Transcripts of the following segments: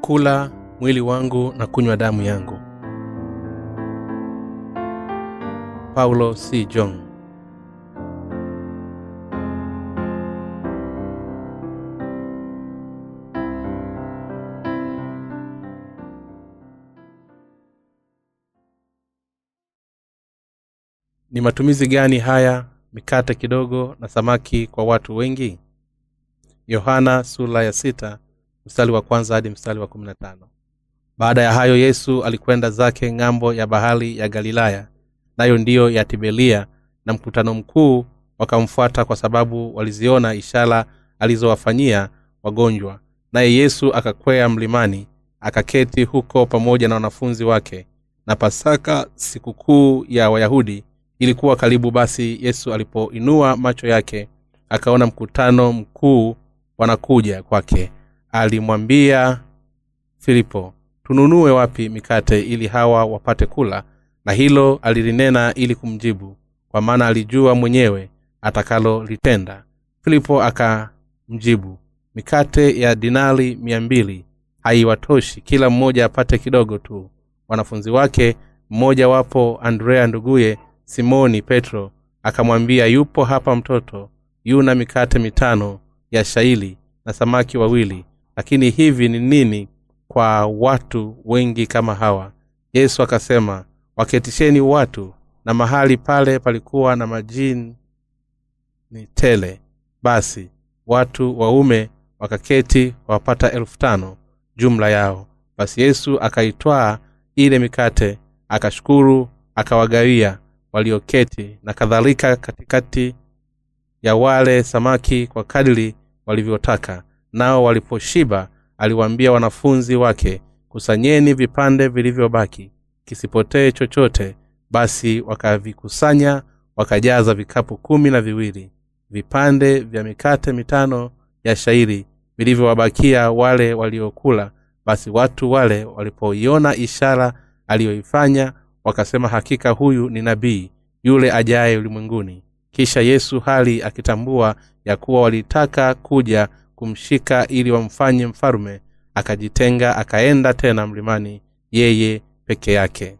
kula mwili wangu na kunywa damu yangu. Paulo c. John ni matumizi gani haya mikate kidogo na samaki kwa watu wengi? Yohana sula ya sita mstari wa kwanza hadi mstari wa kumi na tano. Baada ya hayo yesu alikwenda zake ng'ambo ya bahari ya galilaya nayo ndiyo ya tibelia na mkutano mkuu wakamfuata kwa sababu waliziona ishara alizowafanyia wagonjwa. Naye yesu akakwea mlimani akaketi huko pamoja na wanafunzi wake na pasaka sikukuu ya wayahudi ilikuwa karibu basi yesu alipoinua macho yake akaona mkutano mkuu wanakuja kwake alimwambia filipo tununue wapi mikate ili hawa wapate kula? Na hilo alilinena ili kumjibu kwa maana alijua mwenyewe atakalolitenda. Filipo akamjibu mikate ya dinari mia mbili haiwatoshi kila mmoja apate kidogo tu. Wanafunzi wake mmoja wapo andrea nduguye simoni petro akamwambia yupo hapa mtoto yuna mikate mitano ya shaili na samaki wawili lakini hivi ni nini kwa watu wengi kama hawa? Yesu akasema waketisheni watu na mahali pale palikuwa na majini tele. Basi watu waume wakaketi wapata elfu tano jumla yao. Basi yesu akaitwaa ile mikate akashukuru akawagawia walioketi na kadhalika katikati ya wale samaki kwa kadiri walivyotaka nao waliposhiba aliwaambia wanafunzi wake kusanyeni vipande vilivyobaki. Kisipotee chochote basi wakavikusanya wakajaza vikapu kumi na viwili. Vipande vya mikate mitano ya shairi vilivyowabakia wale waliokula basi watu wale walipoiona ishara aliyoifanya wakasema hakika huyu ni nabii yule ajaye ulimwenguni kisha yesu hali akitambua ya kuwa walitaka kuja kumshika ili wamfanye mfalume akajitenga akaenda tena mlimani yeye peke yake.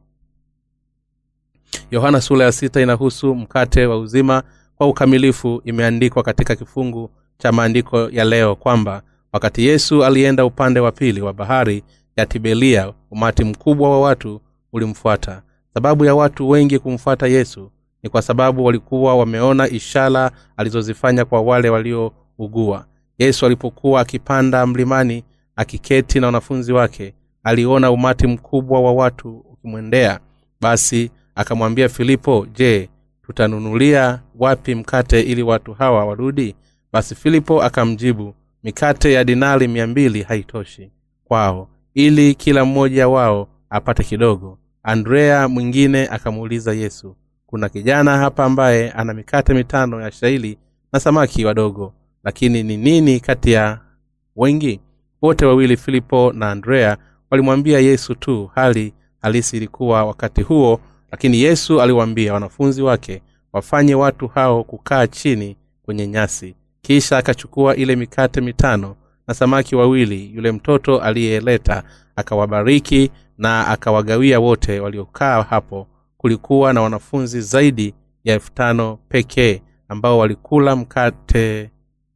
Yohana sura ya sita inahusu mkate wa uzima. Kwa ukamilifu imeandikwa katika kifungu cha maandiko ya leo kwamba wakati yesu alienda upande wa pili wa bahari ya tibelia umati mkubwa wa watu ulimfuata. Sababu ya watu wengi kumfuata yesu ni kwa sababu walikuwa wameona ishara alizozifanya kwa wale waliougua yesu alipokuwa akipanda mlimani akiketi na wanafunzi wake aliona umati mkubwa wa watu ukimwendea. Basi akamwambia filipo je tutanunulia wapi mkate ili watu hawa warudi? Basi filipo akamjibu mikate ya dinari mia mbili haitoshi kwao ili kila mmoja wao apate kidogo. Andrea mwingine akamuuliza yesu kuna kijana hapa ambaye ana mikate mitano ya shaili na samaki wadogo lakini ni nini kati ya wengi? Wote wawili filipo na andrea walimwambia yesu tu. Hali halisi ilikuwa wakati huo lakini yesu aliwaambia wanafunzi wake wafanye watu hao kukaa chini kwenye nyasi. Kisha akachukua ile mikate mitano na samaki wawili yule mtoto aliyeleta akawabariki na akawagawia wote waliokaa hapo. Kulikuwa na wanafunzi zaidi ya elfu tano pekee ambao walikula mkate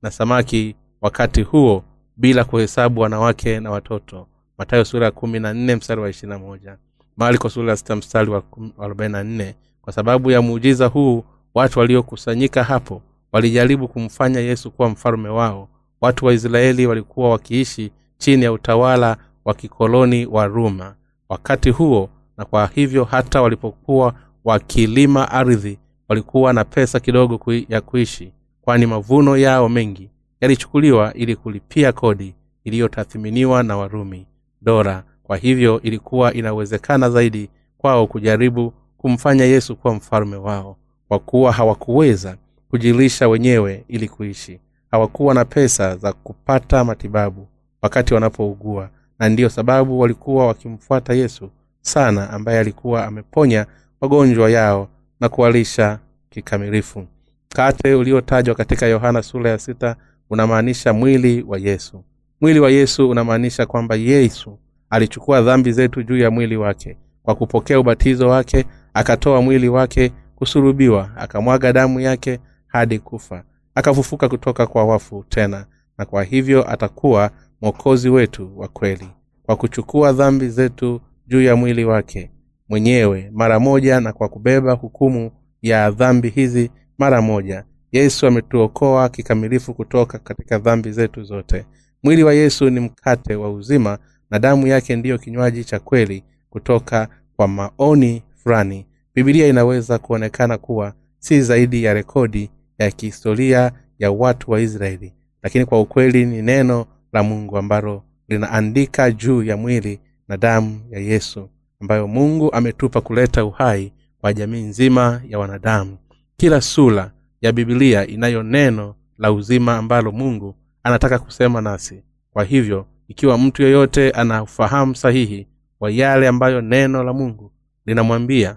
na samaki wakati huo bila kuhesabu wanawake na watoto. Matayo sura ya kumi na nne mstari wa ishirina moja. Marko sura ya sita mstari wa arobaini nne. Kwa sababu ya muujiza huu watu waliokusanyika hapo walijaribu kumfanya yesu kuwa mfalume wao. Watu wa israeli walikuwa wakiishi chini ya utawala wa kikoloni wa ruma. Wakati huo na kwa hivyo hata walipokuwa wakilima ardhi walikuwa na pesa kidogo kui, ya kuishi kwani mavuno yao mengi yalichukuliwa ili kulipia kodi iliyotathiminiwa na warumi. Dora kwa hivyo ilikuwa inawezekana zaidi kwao kujaribu kumfanya yesu kuwa mfalme wao kwa kuwa hawakuweza kujilisha wenyewe ili kuishi. Hawakuwa na pesa za kupata matibabu wakati wanapougua na ndiyo sababu walikuwa wakimfuata yesu sana ambaye alikuwa ameponya magonjwa yao na kuwalisha kikamilifu mkate uliotajwa katika yohana sura ya sita unamaanisha mwili wa yesu. Mwili wa yesu unamaanisha kwamba yesu alichukua dhambi zetu juu ya mwili wake. Kwa kupokea ubatizo wake akatoa mwili wake kusurubiwa akamwaga damu yake hadi kufa akafufuka kutoka kwa wafu tena na kwa hivyo atakuwa mwokozi wetu wa kweli. Kwa kuchukua dhambi zetu juu ya mwili wake mwenyewe mara moja na kwa kubeba hukumu ya dhambi hizi mara moja. Yesu ametuokoa kikamilifu kutoka katika dhambi zetu zote. Mwili wa yesu ni mkate wa uzima na damu yake ndiyo kinywaji cha kweli kutoka kwa maoni fulani. Bibilia inaweza kuonekana kuwa si zaidi ya rekodi ya kihistoria ya watu wa israeli lakini kwa ukweli ni neno la mungu ambalo linaandika juu ya mwili na damu ya yesu ambayo mungu ametupa kuleta uhai kwa jamii nzima ya wanadamu kila sura ya bibilia inayo neno la uzima ambalo mungu anataka kusema nasi. Kwa hivyo ikiwa mtu yeyote ana ufahamu sahihi wa yale ambayo neno la mungu linamwambia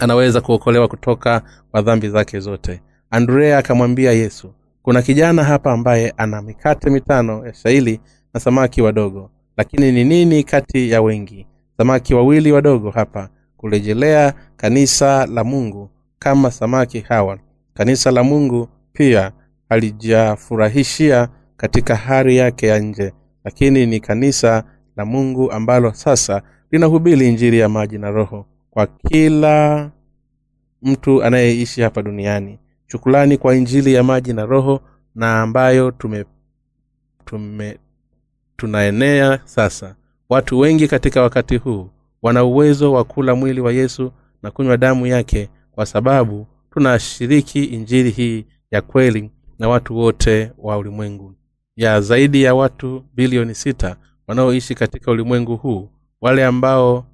anaweza kuokolewa kutoka kwa dhambi zake zote. Andrea akamwambia yesu kuna kijana hapa ambaye ana mikate mitano ya shaili na samaki wadogo. Lakini ni nini kati ya wengi? Samaki wawili wadogo hapa. Kurejelea kanisa la mungu kama samaki hawa. Kanisa la mungu pia halijafurahishia katika hali yake ya nje lakini ni kanisa la mungu ambalo sasa linahubiri injili ya maji na roho kwa kila mtu anayeishi hapa duniani. Shukulani kwa injili ya maji na roho na ambayo tume, tume tunaenea sasa. Watu wengi katika wakati huu wana uwezo wa kula mwili wa yesu na kunywa damu yake kwa sababu tunashiriki injili hii ya kweli na watu wote wa ulimwengu. Ya zaidi ya watu bilioni sita wanaoishi katika ulimwengu huu wale ambao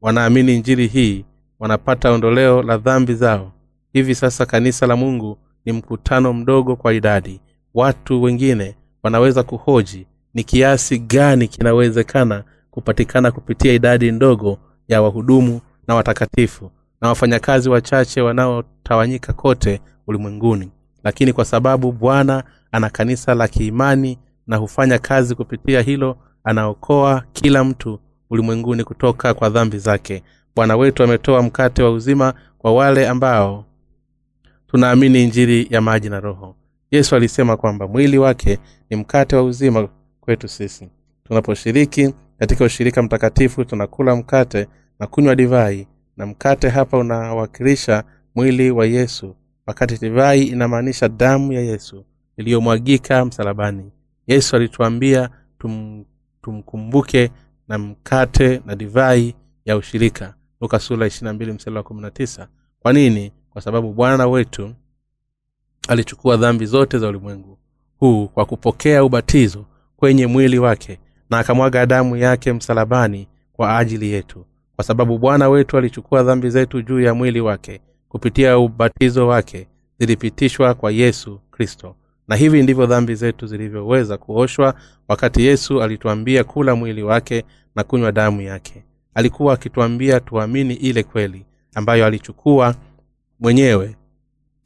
wanaamini injili hii wanapata ondoleo la dhambi zao. Hivi sasa kanisa la mungu ni mkutano mdogo kwa idadi. Watu wengine wanaweza kuhoji ni kiasi gani kinawezekana kupatikana kupitia idadi ndogo ya wahudumu na watakatifu na wafanyakazi wachache wanaotawanyika kote ulimwenguni. Lakini kwa sababu bwana ana kanisa la kiimani na hufanya kazi kupitia hilo anaokoa kila mtu ulimwenguni kutoka kwa dhambi zake. Bwana wetu ametoa mkate wa uzima kwa wale ambao tunaamini injiri ya maji na roho. Yesu alisema kwamba mwili wake ni mkate wa uzima kwetu sisi. Tunaposhiriki katika ushirika mtakatifu tunakula mkate na kunywa divai na mkate hapa unawakilisha mwili wa yesu. Wakati divai inamaanisha damu ya yesu iliyomwagika msalabani. Yesu alituambia tum, tumkumbuke na mkate na divai ya ushirika. Luka sura wa kwa nini? Kwa sababu bwana wetu alichukua dhambi zote za ulimwengu huu kwa kupokea ubatizo kwenye mwili wake na akamwaga damu yake msalabani kwa ajili yetu kwa sababu bwana wetu alichukua dhambi zetu juu ya mwili wake kupitia ubatizo wake zilipitishwa kwa yesu kristo. Na hivi ndivyo dhambi zetu zilivyoweza kuoshwa wakati yesu alituambia kula mwili wake na kunywa damu yake. Alikuwa akituambia tuamini ile kweli ambayo alichukua mwenyewe.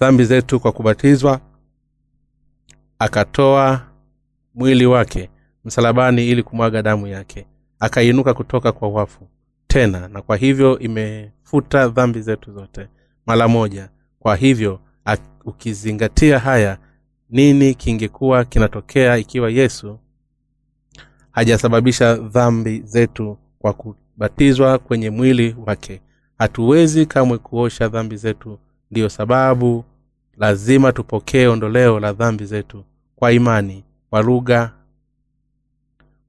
Dhambi zetu kwa kubatizwa akatoa mwili wake msalabani ili kumwaga damu yake akainuka kutoka kwa wafu tena na kwa hivyo imefuta dhambi zetu zote mara moja. Kwa hivyo ukizingatia haya nini kingekuwa kinatokea ikiwa yesu hajasababisha dhambi zetu kwa kubatizwa kwenye mwili wake? Hatuwezi kamwe kuosha dhambi zetu ndiyo sababu lazima tupokee ondoleo la dhambi zetu kwa imani kwa lugha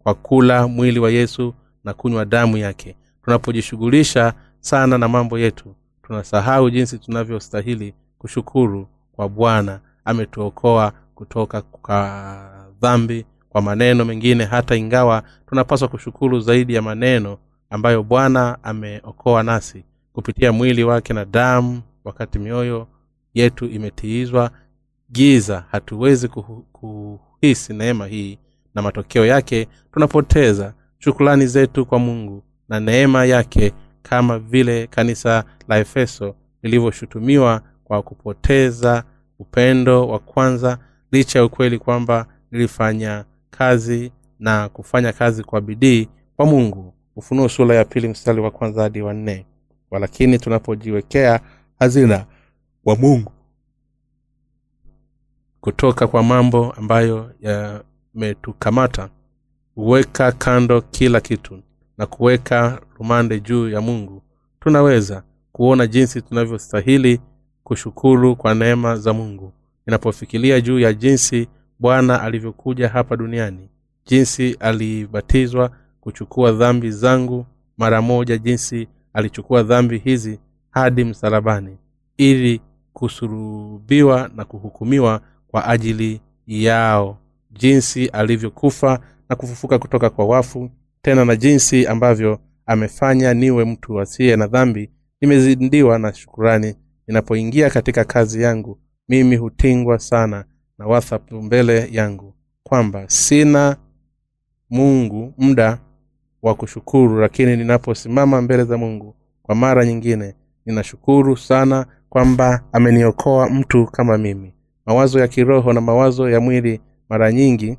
kwa kula mwili wa yesu na kunywa damu yake tunapojishughulisha sana na mambo yetu tunasahau jinsi tunavyostahili kushukuru kwa bwana. Ametuokoa kutoka kwa dhambi kwa maneno mengine hata ingawa tunapaswa kushukuru zaidi ya maneno ambayo bwana ameokoa nasi kupitia mwili wake na damu wakati mioyo yetu imetiizwa giza. Hatuwezi kuhisi neema hii na matokeo yake tunapoteza shukulani zetu kwa mungu na neema yake kama vile kanisa la efeso lilivyoshutumiwa kwa kupoteza upendo wa kwanza licha ya ukweli kwamba lilifanya kazi na kufanya kazi kwa bidii kwa mungu. Ufunuo sura ya pili mstari wa kwanza hadi wa nne. Walakini tunapojiwekea hazina wa mungu. Kutoka kwa mambo ambayo yametukamata huweka kando kila kitu na kuweka rumande juu ya mungu. Tunaweza kuona jinsi tunavyostahili kushukuru kwa neema za mungu. Ninapofikiria juu ya jinsi bwana alivyokuja hapa duniani jinsi alibatizwa kuchukua dhambi zangu mara moja jinsi alichukua dhambi hizi hadi msalabani ili kusurubiwa na kuhukumiwa kwa ajili yao. Jinsi alivyokufa na kufufuka kutoka kwa wafu tena na jinsi ambavyo amefanya niwe mtu asiye na dhambi nimezindiwa na shukurani. Ninapoingia katika kazi yangu mimi hutingwa sana na wathapu mbele yangu kwamba sina mungu muda wa kushukuru. Lakini ninaposimama mbele za mungu kwa mara nyingine ninashukuru sana kwamba ameniokoa mtu kama mimi. Mawazo ya kiroho na mawazo ya mwili mara nyingi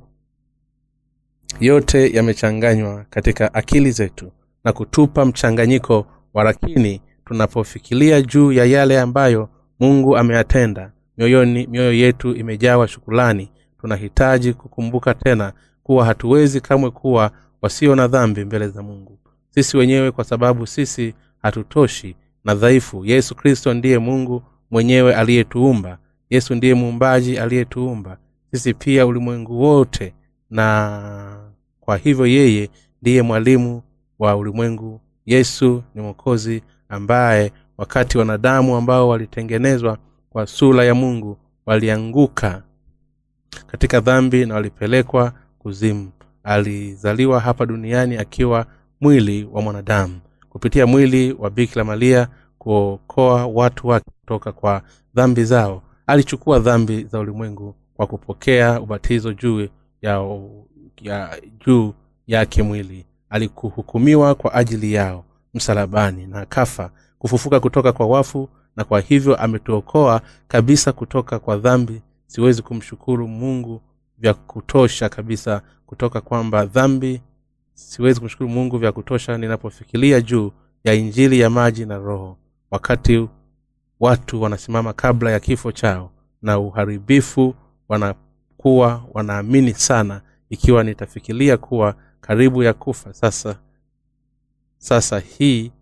yote yamechanganywa katika akili zetu na kutupa mchanganyiko wa lakini tunapofikiria juu ya yale ambayo mungu ameyatenda mioyoni mioyo yetu imejawa shukulani tunahitaji kukumbuka tena kuwa hatuwezi kamwe kuwa wasio na dhambi mbele za mungu. Sisi wenyewe kwa sababu sisi hatutoshi na dhaifu. Yesu kristo ndiye mungu mwenyewe aliyetuumba. Yesu ndiye muumbaji aliyetuumba. Sisi pia ulimwengu wote na kwa hivyo yeye ndiye mwalimu wa ulimwengu. Yesu ni mwokozi ambaye wakati wanadamu ambao walitengenezwa kwa sura ya mungu walianguka katika dhambi na walipelekwa kuzimu. Alizaliwa hapa duniani akiwa mwili wa mwanadamu. Kupitia mwili wa bikira maria kuokoa watu wake kutoka kwa dhambi zao alichukua dhambi za ulimwengu kwa kupokea ubatizo juu ya, ya juu yake mwili. Alikuhukumiwa kwa ajili yao msalabani na kafa kufufuka kutoka kwa wafu na kwa hivyo ametuokoa kabisa kutoka kwa dhambi. Siwezi kumshukuru mungu vya kutosha kabisa kutoka kwamba dhambi. Siwezi kumshukuru mungu vya kutosha ninapofikiria juu ya injili ya maji na roho. Wakati watu wanasimama kabla ya kifo chao na uharibifu wanakuwa wanaamini sana ikiwa nitafikiria kuwa karibu ya kufa sasa sasa hii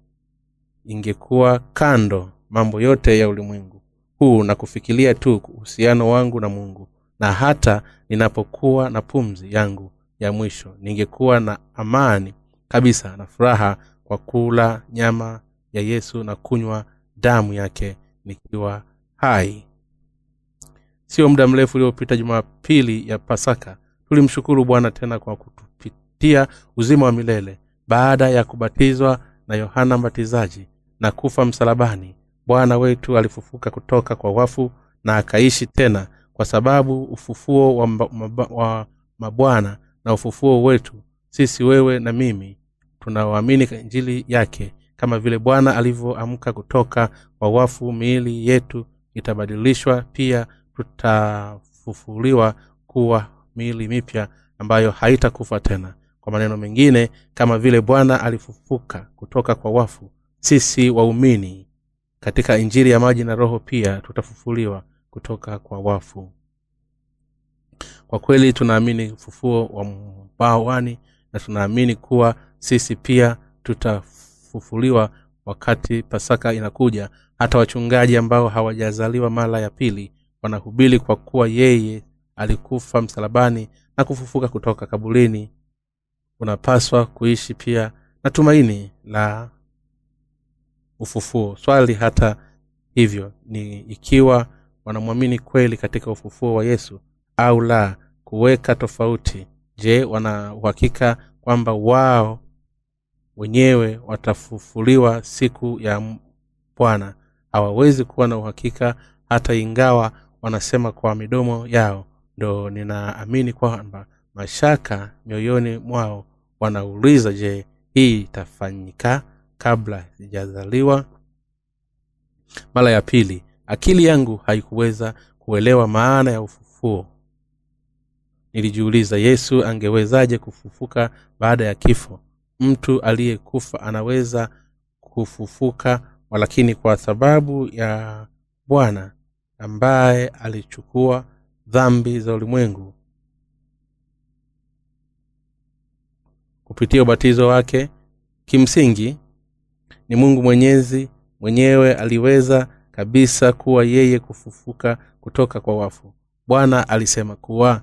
ingekuwa kando mambo yote ya ulimwengu. Huu na kufikiria tu uhusiano wangu na mungu. Na hata ninapokuwa na pumzi yangu ya mwisho ningekuwa na amani kabisa na furaha kwa kula nyama ya yesu na kunywa damu yake nikiwa hai. Sio muda mrefu uliopita jumapili ya pasaka tulimshukuru bwana tena kwa kutupitia uzima wa milele baada ya kubatizwa na yohana mbatizaji na kufa msalabani. Bwana wetu alifufuka kutoka kwa wafu na akaishi tena kwa sababu ufufuo wa, mba, wa mabwana na ufufuo wetu sisi wewe na mimi tunaoamini injili yake kama vile bwana alivyoamka kutoka kwa wafu miili yetu itabadilishwa pia tutafufuliwa kuwa miili mipya ambayo haitakufa tena. Kwa maneno mengine kama vile bwana alifufuka kutoka kwa wafu sisi waumini katika injili ya maji na roho pia tutafufuliwa kutoka kwa wafu. Kwa kweli tunaamini ufufuo wa mbawani na tunaamini kuwa sisi pia tutafufuliwa wakati pasaka inakuja. Hata wachungaji ambao hawajazaliwa mara ya pili wanahubiri kwa kuwa yeye alikufa msalabani na kufufuka kutoka kabulini. Unapaswa kuishi pia na tumaini la ufufuo. Swali hata hivyo ni ikiwa wanamwamini kweli katika ufufuo wa yesu au la kuweka tofauti. Je wana uhakika kwamba wao wenyewe watafufuliwa siku ya bwana? Hawawezi kuwa na uhakika hata ingawa wanasema kwa midomo yao ndo ninaamini kwamba mashaka mioyoni mwao wanauliza je hii itafanyika kabla sijazaliwa? Mara ya pili akili yangu haikuweza kuelewa maana ya ufufuo. Nilijiuliza yesu angewezaje kufufuka baada ya kifo? Mtu aliyekufa anaweza kufufuka lakini kwa sababu ya bwana ambaye alichukua dhambi za ulimwengu. Kupitia ubatizo wake kimsingi ni mungu mwenyezi mwenyewe aliweza kabisa kuwa yeye kufufuka kutoka kwa wafu. Bwana alisema kuwa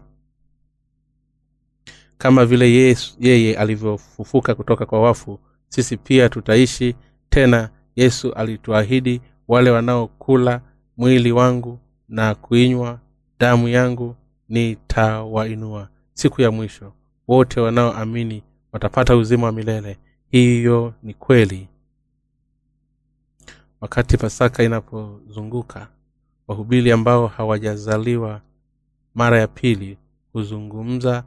kama vile yesu, yeye alivyofufuka kutoka kwa wafu sisi pia tutaishi. Tena yesu alituahidi wale wanaokula mwili wangu na kuinywa damu yangu nitawainua siku ya mwisho wote wanaoamini watapata uzima wa milele. Hiyo ni kweli. Wakati pasaka inapozunguka wahubiri ambao hawajazaliwa mara ya pili huzungumza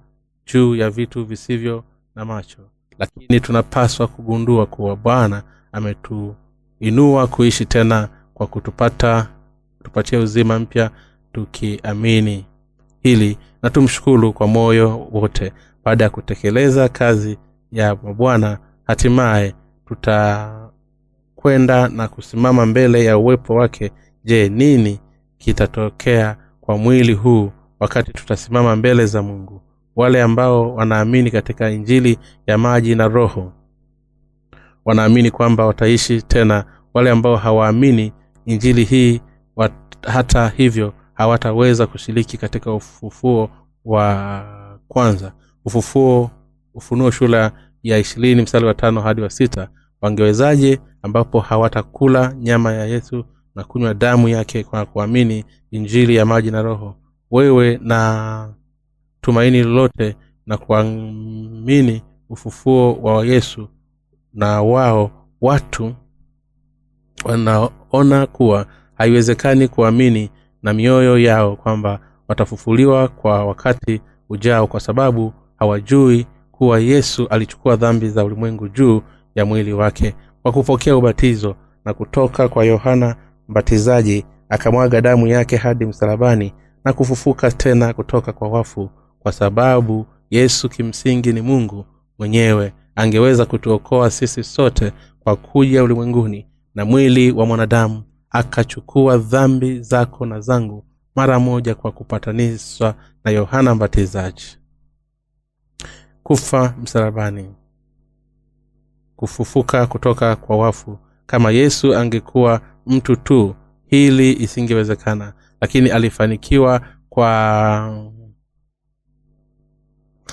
juu ya vitu visivyo na macho. Lakini tunapaswa kugundua kuwa bwana ametuinua kuishi tena kwa kutupata kutupatia uzima mpya tukiamini hili na tumshukuru kwa moyo wote. Baada ya kutekeleza kazi ya bwana hatimaye tutakwenda na kusimama mbele ya uwepo wake. Je nini kitatokea kwa mwili huu wakati tutasimama mbele za mungu? Wale ambao wanaamini katika injili ya maji na roho wanaamini kwamba wataishi tena. Wale ambao hawaamini injili hii wat, hata hivyo hawataweza kushiriki katika ufufuo wa kwanza. Ufufuo ufunuo shula ya ishirini mstari wa tano hadi wa sita wangewezaje ambapo hawatakula nyama ya yesu na kunywa damu yake kwa kuamini injili ya maji na roho? Wewe na tumaini lolote na kuamini ufufuo wa yesu na wao watu wanaona kuwa haiwezekani kuamini na mioyo yao kwamba watafufuliwa kwa wakati ujao kwa sababu hawajui kuwa yesu alichukua dhambi za ulimwengu juu ya mwili wake kwa kupokea ubatizo na kutoka kwa yohana mbatizaji akamwaga damu yake hadi msalabani na kufufuka tena kutoka kwa wafu kwa sababu yesu kimsingi ni mungu mwenyewe angeweza kutuokoa sisi sote kwa kuja ulimwenguni na mwili wa mwanadamu akachukua dhambi zako na zangu mara moja kwa kupatanishwa na yohana mbatizaji. Kufa msalabani. Kufufuka kutoka kwa wafu. Kama yesu angekuwa mtu tu hili isingewezekana. Lakini alifanikiwa kwa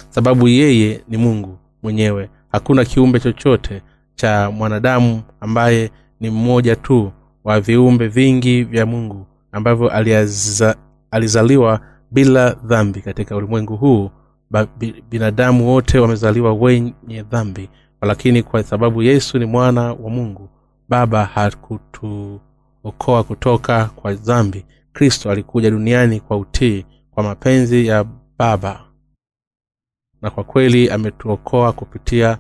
sababu yeye ni mungu mwenyewe. Hakuna kiumbe chochote cha mwanadamu ambaye ni mmoja tu wa viumbe vingi vya mungu ambavyo aliaza, alizaliwa bila dhambi katika ulimwengu huu. Ba, binadamu wote wamezaliwa wenye dhambi lakini kwa sababu yesu ni mwana wa mungu baba hakutuokoa kutoka kwa dhambi. Kristo alikuja duniani kwa utii kwa mapenzi ya baba. Na kwa kweli ametuokoa kupitia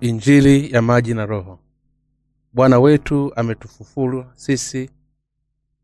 injili ya maji na roho bwana wetu ametufufulu sisi.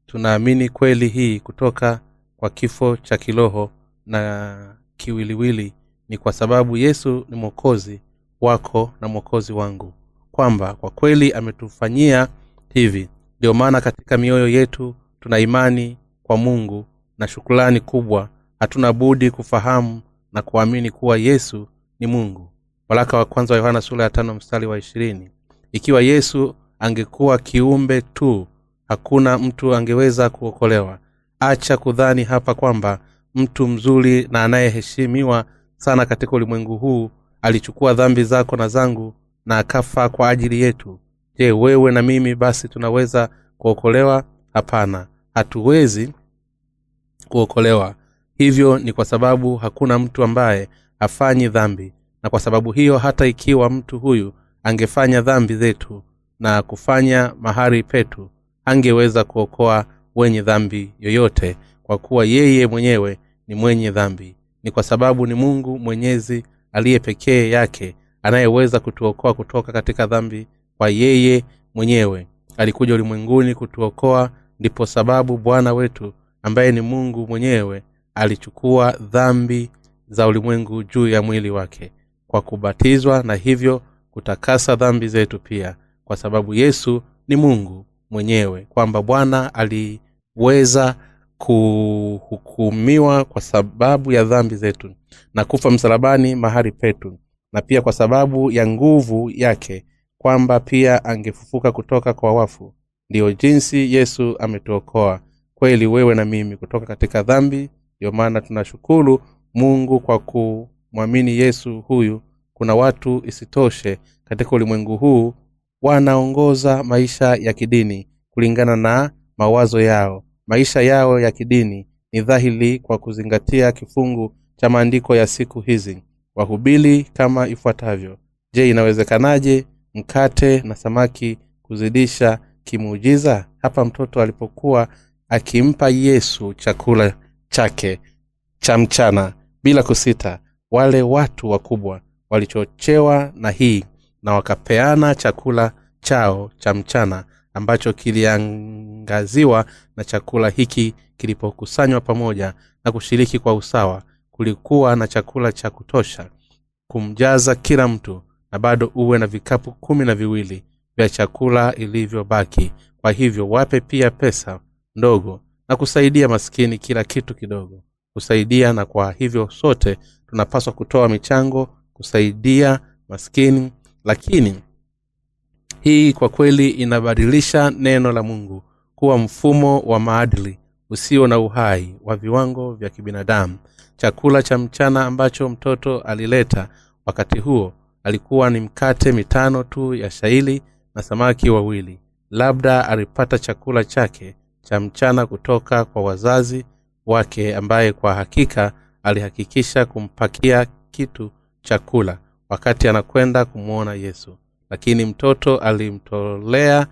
Tunaamini kweli hii kutoka kwa kifo cha kiroho na kiwiliwili. Ni kwa sababu yesu ni mwokozi wako na mwokozi wangu kwamba kwa kweli ametufanyia hivi. Ndio maana katika mioyo yetu tuna imani kwa mungu na shukulani kubwa. Hatuna budi kufahamu na kuamini kuwa yesu ni mungu. Waraka wa kwanza wa yohana sura ya tano mstari wa ishirini. Ikiwa yesu angekuwa kiumbe tu hakuna mtu angeweza kuokolewa. Acha kudhani hapa kwamba mtu mzuri na anayeheshimiwa sana katika ulimwengu huu alichukua dhambi zako na zangu na akafa kwa ajili yetu. Je wewe na mimi basi tunaweza kuokolewa? Hapana hatuwezi kuokolewa. Hivyo ni kwa sababu hakuna mtu ambaye hafanyi dhambi. Na kwa sababu hiyo hata ikiwa mtu huyu angefanya dhambi zetu na kufanya mahari petu angeweza kuokoa wenye dhambi yoyote kwa kuwa yeye mwenyewe ni mwenye dhambi. Ni kwa sababu ni mungu mwenyezi aliye pekee yake anayeweza kutuokoa kutoka katika dhambi kwa yeye mwenyewe. Alikuja ulimwenguni kutuokoa ndipo sababu bwana wetu ambaye ni mungu mwenyewe alichukua dhambi za ulimwengu juu ya mwili wake. Kwa kubatizwa na hivyo kutakasa dhambi zetu pia kwa sababu yesu ni mungu mwenyewe kwamba bwana aliweza kuhukumiwa kwa sababu ya dhambi zetu na kufa msalabani mahali petu na pia kwa sababu ya nguvu yake kwamba pia angefufuka kutoka kwa wafu. Ndiyo jinsi yesu ametuokoa kweli wewe na mimi kutoka katika dhambi. Ndiyo maana tunashukuru mungu kwa kumwamini yesu huyu. Kuna watu isitoshe katika ulimwengu huu wanaongoza maisha ya kidini kulingana na mawazo yao. Maisha yao ya kidini ni dhahiri kwa kuzingatia kifungu cha maandiko ya siku hizi. Wahubili kama ifuatavyo. Je inawezekanaje mkate na samaki kuzidisha kimuujiza hapa mtoto alipokuwa akimpa yesu chakula chake cha mchana bila kusita wale watu wakubwa walichochewa na hii na wakapeana chakula chao cha mchana ambacho kiliangaziwa na chakula hiki kilipokusanywa pamoja na kushiriki kwa usawa. Kulikuwa na chakula cha kutosha kumjaza kila mtu na bado uwe na vikapu kumi na viwili vya chakula ilivyobaki. Kwa hivyo wape pia pesa ndogo na kusaidia maskini kila kitu kidogo. Kusaidia na kwa hivyo sote tunapaswa kutoa michango kusaidia maskini lakini hii kwa kweli inabadilisha neno la mungu kuwa mfumo wa maadili usio na uhai wa viwango vya kibinadamu. Chakula cha mchana ambacho mtoto alileta wakati huo alikuwa ni mkate mitano tu ya shaili na samaki wawili. Labda alipata chakula chake cha mchana kutoka kwa wazazi wake ambaye kwa hakika alihakikisha kumpakia kitu chakula wakati anakwenda kumwona yesu. Lakini mtoto alimtolea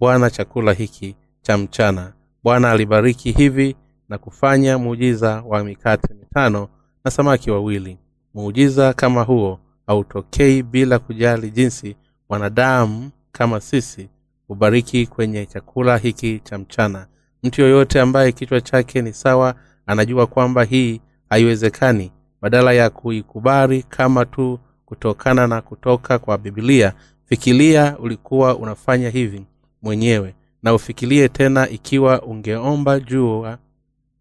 bwana chakula hiki cha mchana. Bwana alibariki hivi na kufanya muujiza wa mikate mitano na samaki wawili. Muujiza kama huo hautokei bila kujali jinsi wanadamu kama sisi hubariki kwenye chakula hiki cha mchana. Mtu yoyote ambaye kichwa chake ni sawa anajua kwamba hii haiwezekani. Badala ya kuikubali kama tu kutokana na kutoka kwa bibilia fikiria ulikuwa unafanya hivi mwenyewe na ufikirie tena ikiwa ungeomba jua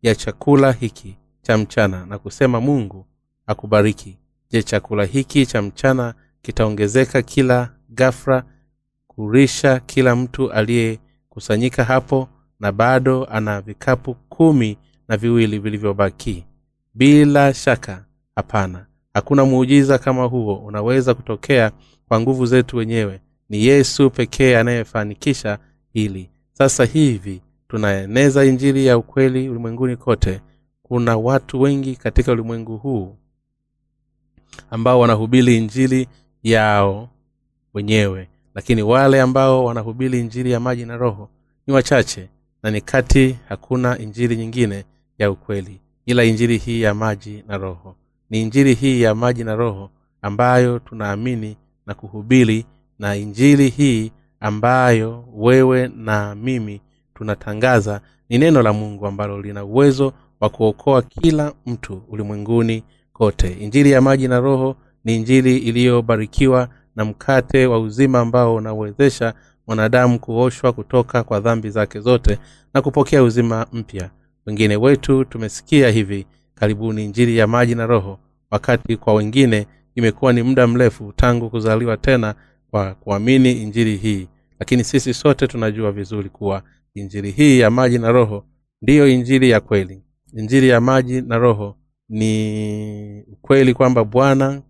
ya chakula hiki cha mchana na kusema mungu akubariki. Je chakula hiki cha mchana kitaongezeka kila gafra kurisha kila mtu aliyekusanyika hapo na bado ana vikapu kumi na viwili vilivyobaki? Bila shaka hapana hakuna muujiza kama huo. Unaweza kutokea kwa nguvu zetu wenyewe. Ni yesu pekee anayefanikisha hili. Sasa hivi tunaeneza injili ya ukweli ulimwenguni kote. Kuna watu wengi katika ulimwengu huu ambao wanahubiri injili yao wenyewe. Lakini wale ambao wanahubiri injili ya maji na roho ni wachache na ni kati hakuna injili nyingine ya ukweli. Ila injili hii ya maji na roho ni injili hii ya maji na roho ambayo tunaamini na kuhubiri na injili hii ambayo wewe na mimi tunatangaza ni neno la mungu ambalo lina uwezo wa kuokoa kila mtu ulimwenguni kote. Injili ya maji na roho ni injili iliyobarikiwa na mkate wa uzima ambao unawezesha mwanadamu kuoshwa kutoka kwa dhambi zake zote na kupokea uzima mpya. Wengine wetu tumesikia hivi karibuni injili ya maji na roho. Wakati kwa wengine imekuwa ni muda mrefu tangu kuzaliwa tena kwa kuamini injili hii. Lakini sisi sote tunajua vizuri kuwa injili hii ya maji na roho ndiyo injili ya kweli. Injili ya maji na roho ni ukweli kwamba bwana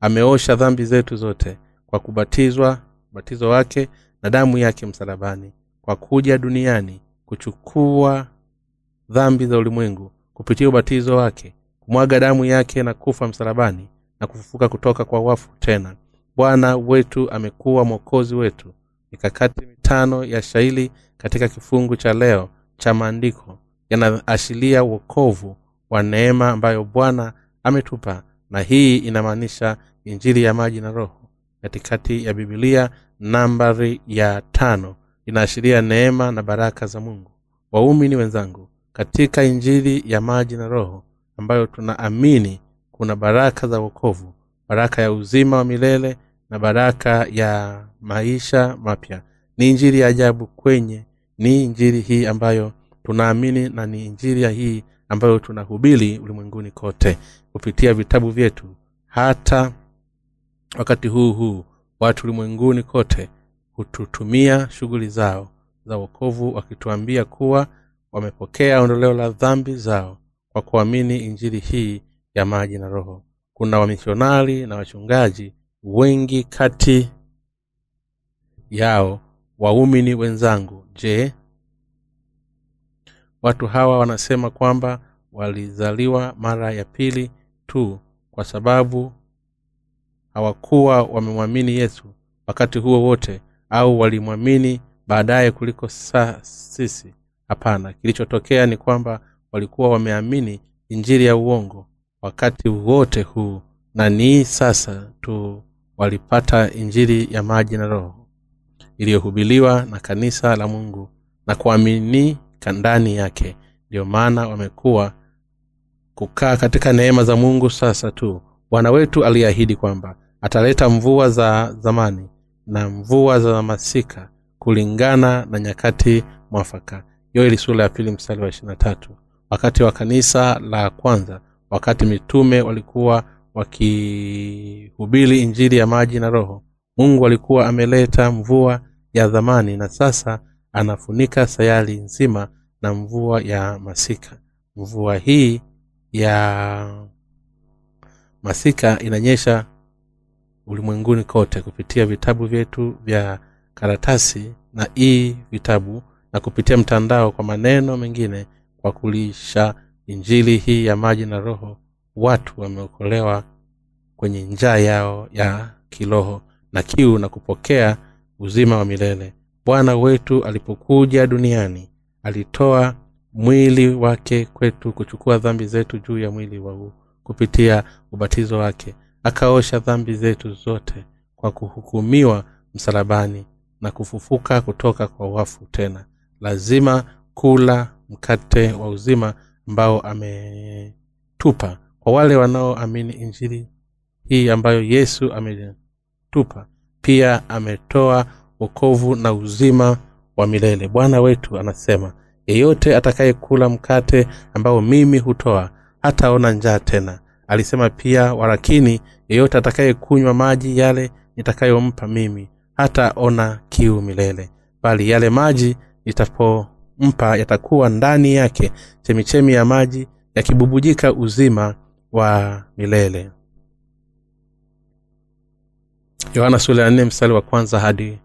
ameosha dhambi zetu zote kwa kubatizwa ubatizo wake na damu yake msalabani kwa kuja duniani kuchukua dhambi za ulimwengu kupitia ubatizo wake kumwaga damu yake na kufa msalabani na kufufuka kutoka kwa wafu tena. Bwana wetu amekuwa mwokozi wetu. Mikakati mitano ya shaili katika kifungu cha leo cha maandiko yanaashiria uokovu wa neema ambayo bwana ametupa na hii inamaanisha injili ya maji na roho. Katikati ya bibilia nambari ya tano inaashiria neema na baraka za mungu. Waumini wenzangu katika injili ya maji na roho ambayo tunaamini kuna baraka za wokovu baraka ya uzima wa milele na baraka ya maisha mapya. Ni injili ya ajabu kwenye ni injili hii ambayo tunaamini na ni injili ya hii ambayo tunahubiri ulimwenguni kote kupitia vitabu vyetu. Hata wakati huu huu watu ulimwenguni kote hututumia shughuli zao za wokovu wakituambia kuwa wamepokea ondoleo la dhambi zao kwa kuamini injili hii ya maji na roho. Kuna wamisionari na wachungaji wengi kati yao waumini wenzangu. Je watu hawa wanasema kwamba walizaliwa mara ya pili tu kwa sababu hawakuwa wamemwamini yesu wakati huo wote au walimwamini baadaye kuliko sa sisi hapana kilichotokea ni kwamba walikuwa wameamini injiri ya uongo wakati wote huu na ni sasa tu walipata injiri ya maji na roho iliyohubiliwa na kanisa la mungu na kuaminika ndani yake. Ndiyo maana wamekuwa kukaa katika neema za mungu sasa tu. Bwana wetu aliahidi kwamba ataleta mvua za zamani na mvua za masika kulingana na nyakati mwafaka yoeli sura ya pili mstari wa ishirina tatu. Wakati wa kanisa la kwanza wakati mitume walikuwa wakihubiri injili ya maji na roho mungu alikuwa ameleta mvua ya dhamani na sasa anafunika sayari nzima na mvua ya masika. Mvua hii ya masika inanyesha ulimwenguni kote kupitia vitabu vyetu vya karatasi na ii vitabu na kupitia mtandao kwa maneno mengine kwa kulisha injili hii ya maji na roho watu wameokolewa kwenye njaa yao ya kiroho na kiu na kupokea uzima wa milele. Bwana wetu alipokuja duniani alitoa mwili wake kwetu kuchukua dhambi zetu juu ya mwili wa huu kupitia ubatizo wake. Akaosha dhambi zetu zote kwa kuhukumiwa msalabani na kufufuka kutoka kwa wafu tena lazima kula mkate wa uzima ambao ametupa. Kwa wale wanaoamini injili hii ambayo yesu ametupa pia ametoa wokovu na uzima wa milele. Bwana wetu anasema yeyote atakayekula mkate ambao mimi hutoa hataona njaa tena. Alisema pia walakini yeyote atakayekunywa maji yale nitakayompa mimi hataona kiu milele. Bali yale maji nitapompa yatakuwa ndani yake chemichemi ya maji yakibubujika uzima wa milele. Yohana sula ya nne mstari wa kwanza hadi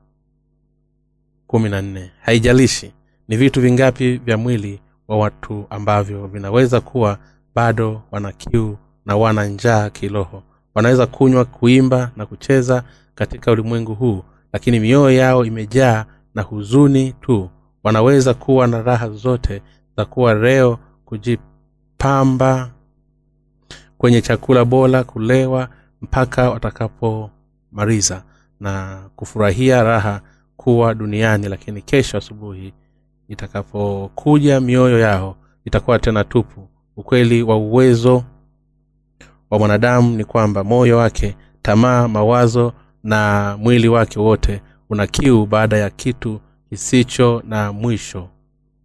kumi na nne. Haijalishi ni vitu vingapi vya mwili wa watu ambavyo vinaweza kuwa bado wana kiu na wana njaa kiroho. Wanaweza kunywa kuimba na kucheza katika ulimwengu huu lakini mioyo yao imejaa na huzuni tu wanaweza kuwa na raha zote za kuwa reo kujipamba kwenye chakula bora kulewa mpaka watakapomaliza na kufurahia raha kuwa duniani. Lakini kesho asubuhi itakapokuja mioyo yao itakuwa tena tupu. Ukweli wa uwezo wa mwanadamu ni kwamba moyo wake tamaa mawazo na mwili wake wote una kiu baada ya kitu kisicho na mwisho.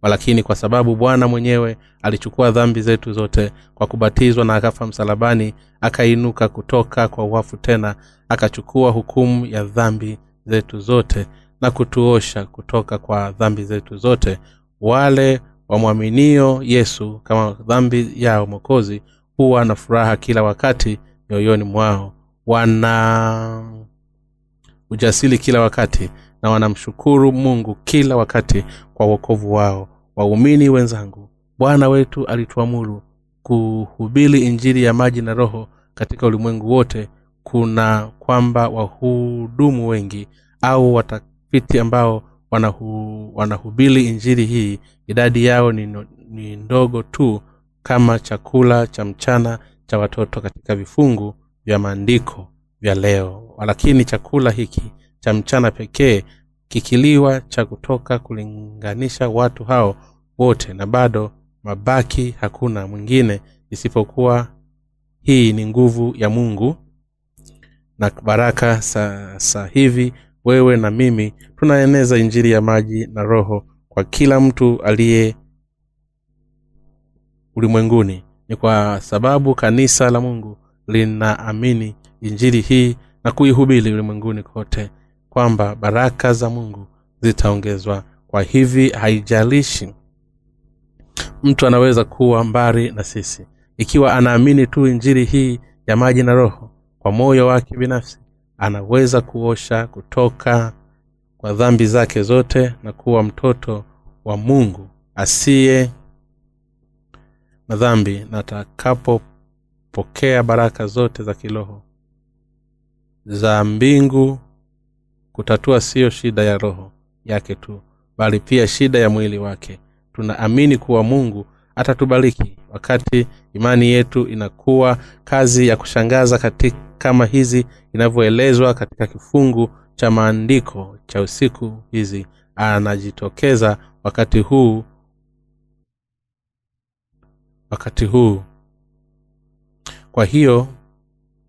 Walakini kwa sababu bwana mwenyewe alichukua dhambi zetu zote kwa kubatizwa na akafa msalabani akainuka kutoka kwa wafu tena akachukua hukumu ya dhambi zetu zote na kutuosha kutoka kwa dhambi zetu zote. Wale wamwaminio yesu kama dhambi yao mokozi huwa na furaha kila wakati mioyoni mwao. Wana ujasiri kila wakati na wanamshukuru mungu kila wakati kwa uokovu wao. Waumini wenzangu bwana wetu alituamuru kuhubiri injili ya maji na roho katika ulimwengu wote. Kuna kwamba wahudumu wengi au watafiti ambao wanahu, wanahubiri injili hii idadi yao ni, ni ndogo tu kama chakula cha mchana cha watoto katika vifungu vya maandiko vya leo. Lakini chakula hiki cha mchana pekee kikiliwa cha kutoka kulinganisha watu hao wote na bado mabaki hakuna mwingine isipokuwa hii ni nguvu ya mungu. Na baraka sasa hivi wewe na mimi tunaeneza injili ya maji na roho kwa kila mtu aliye ulimwenguni. Ni kwa sababu kanisa la mungu linaamini injili hii na kuihubiri ulimwenguni kote kwamba baraka za mungu zitaongezwa. Kwa hivi haijalishi mtu anaweza kuwa mbali na sisi. Ikiwa anaamini tu injiri hii ya maji na roho kwa moyo wake binafsi anaweza kuosha kutoka kwa dhambi zake zote na kuwa mtoto wa mungu asiye na dhambi na atakapopokea baraka zote za kiroho za mbingu kutatua siyo shida ya roho yake tu bali pia shida ya mwili wake. Tunaamini kuwa mungu atatubariki wakati imani yetu inakuwa kazi ya kushangaza katika kama hizi inavyoelezwa katika kifungu cha maandiko cha usiku hizi. Anajitokeza wakati huu wakati huu. Kwa hiyo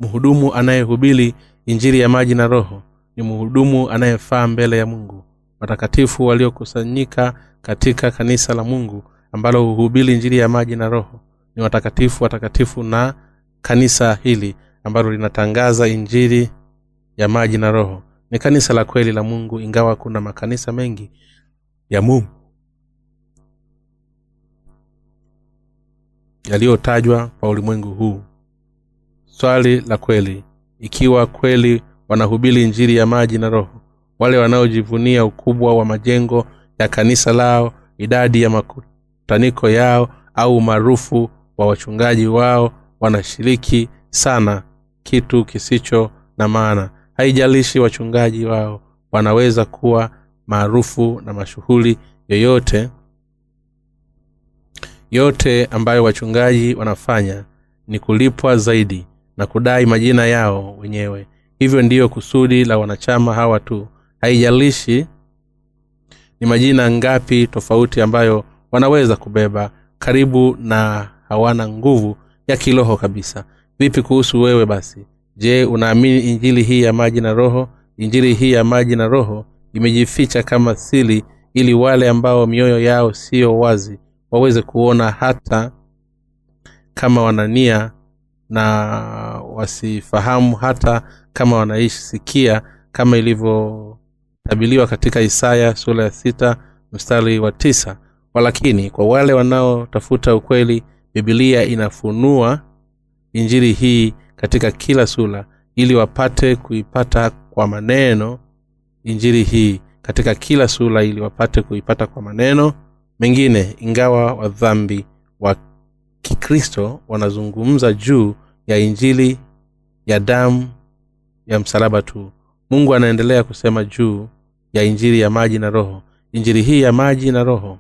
mhudumu anayehubiri injiri ya maji na roho ni mhudumu anayefaa mbele ya mungu. Watakatifu waliokusanyika katika kanisa la mungu ambalo huhubiri njiri ya maji na roho ni watakatifu watakatifu na kanisa hili ambalo linatangaza injiri ya maji na roho. Ni kanisa la kweli la mungu ingawa kuna makanisa mengi ya mungu. Yaliyotajwa kwa ulimwengu huu. Swali la kweli ikiwa kweli wanahubiri injiri ya maji na roho. Wale wanaojivunia ukubwa wa majengo ya kanisa lao idadi ya makutaniko yao au umaarufu wa wachungaji wao wanashiriki sana kitu kisicho na maana. Haijalishi wachungaji wao wanaweza kuwa maarufu na mashughuli yoyote yote ambayo wachungaji wanafanya ni kulipwa zaidi na kudai majina yao wenyewe hivyo ndiyo kusudi la wanachama hawa tu. Haijalishi ni majina ngapi tofauti ambayo wanaweza kubeba karibu na hawana nguvu ya kiroho kabisa. Vipi kuhusu wewe basi? Je unaamini injili hii ya maji na roho? Injili hii ya maji na roho imejificha kama sili ili wale ambao mioyo yao siyo wazi waweze kuona hata kama wanania na wasifahamu hata kama wanaisikia kama ilivyotabiliwa katika isaya sura ya sita mstari wa tisa. Walakini kwa wale wanaotafuta ukweli bibilia inafunua injili hii katika kila sura ili wapate kuipata kwa maneno injili hii katika kila sura ili wapate kuipata kwa maneno mengine ingawa wadhambi wa kikristo wanazungumza juu ya injili ya damu ya msalaba tu. Mungu anaendelea kusema juu ya injiri ya maji na roho. Injiri hii ya maji na roho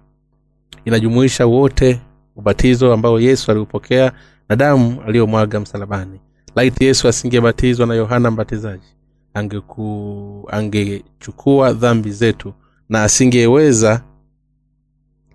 inajumuisha wote ubatizo ambao yesu aliupokea na damu aliyomwaga msalabani. Laiti yesu asingebatizwa na yohana mbatizaji angeku angechukua dhambi zetu na asingeweza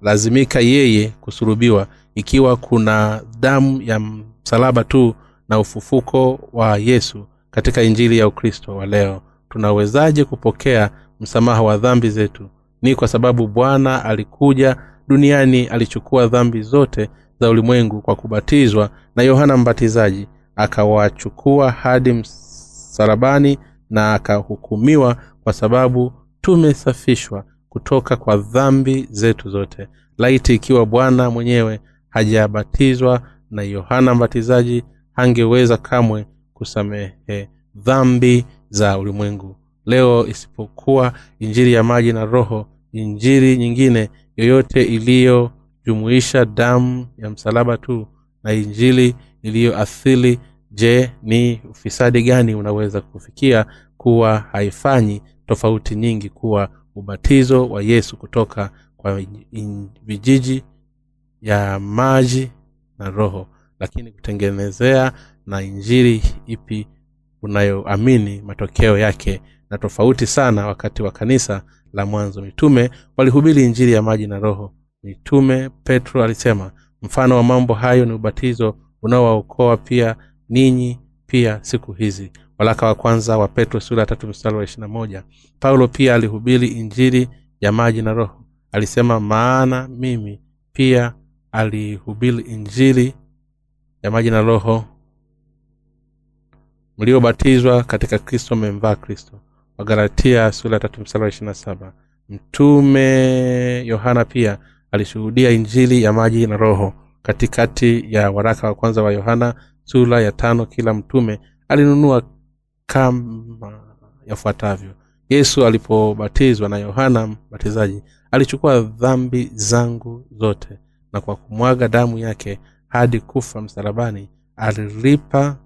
lazimika yeye kusurubiwa ikiwa kuna damu ya msalaba tu na ufufuko wa yesu katika injili ya ukristo wa leo. Tunawezaje kupokea msamaha wa dhambi zetu? Ni kwa sababu bwana alikuja duniani alichukua dhambi zote za ulimwengu kwa kubatizwa na yohana mbatizaji akawachukua hadi msalabani na akahukumiwa kwa sababu tumesafishwa kutoka kwa dhambi zetu zote. Laiti ikiwa bwana mwenyewe hajabatizwa na yohana mbatizaji hangeweza kamwe kusamehe dhambi za ulimwengu. Leo isipokuwa injiri ya maji na roho injiri nyingine yoyote iliyojumuisha damu ya msalaba tu na injili iliyoathili je ni ufisadi gani unaweza kufikia kuwa haifanyi tofauti nyingi kuwa ubatizo wa yesu kutoka kwa vijiji ya maji na roho? Lakini kutengenezea na injiri ipi unayoamini matokeo yake na tofauti sana wakati wa kanisa la mwanzo mitume walihubiri injili ya maji na roho. Mitume petro alisema mfano wa mambo hayo ni ubatizo unaowaokoa pia ninyi pia siku hizi. Walaka wa kwanza wa petro sura tatu mstari wa ishirina moja. Paulo pia alihubiri injili ya maji na roho. Alisema maana mimi pia alihubiri injili ya maji na roho mliobatizwa katika kristo mmemvaa kristo. Wagalatia sura tatu mtume yohana pia alishuhudia injili ya maji na roho. Katikati ya waraka wa kwanza wa yohana sura ya tano kila mtume alinunua kama yafuatavyo. Yesu alipobatizwa na yohana mbatizaji alichukua dhambi zangu zote na kwa kumwaga damu yake hadi kufa msalabani. Alilipa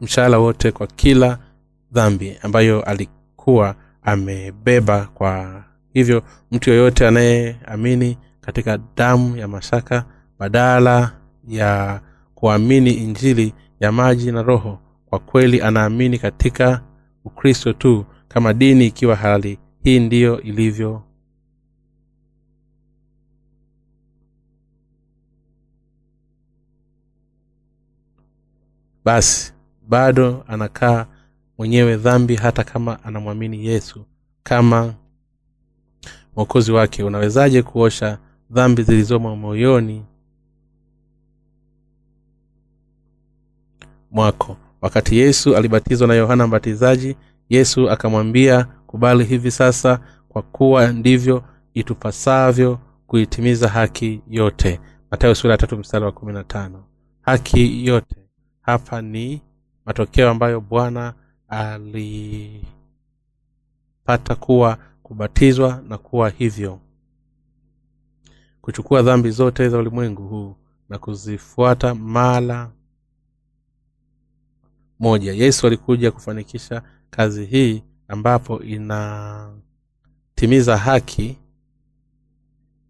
mshahara wote kwa kila dhambi ambayo alikuwa amebeba kwa hivyo mtu yoyote anayeamini katika damu ya mashaka badala ya kuamini injili ya maji na roho kwa kweli anaamini katika ukristo tu kama dini ikiwa hali hii ndiyo ilivyo. Basi bado anakaa mwenyewe dhambi hata kama anamwamini yesu kama mwokozi wake. Unawezaje kuosha dhambi zilizomo moyoni mwako? Wakati yesu alibatizwa na yohana mbatizaji yesu akamwambia kubali hivi sasa kwa kuwa ndivyo itupasavyo kuitimiza haki yote. Matayo sura ya tatu mstari wa kumi na tano. Haki yote hapa ni matokeo ambayo bwana alipata kuwa kubatizwa na kuwa hivyo. Kuchukua dhambi zote za ulimwengu huu na kuzifuata mara moja. Yesu alikuja kufanikisha kazi hii ambapo inatimiza haki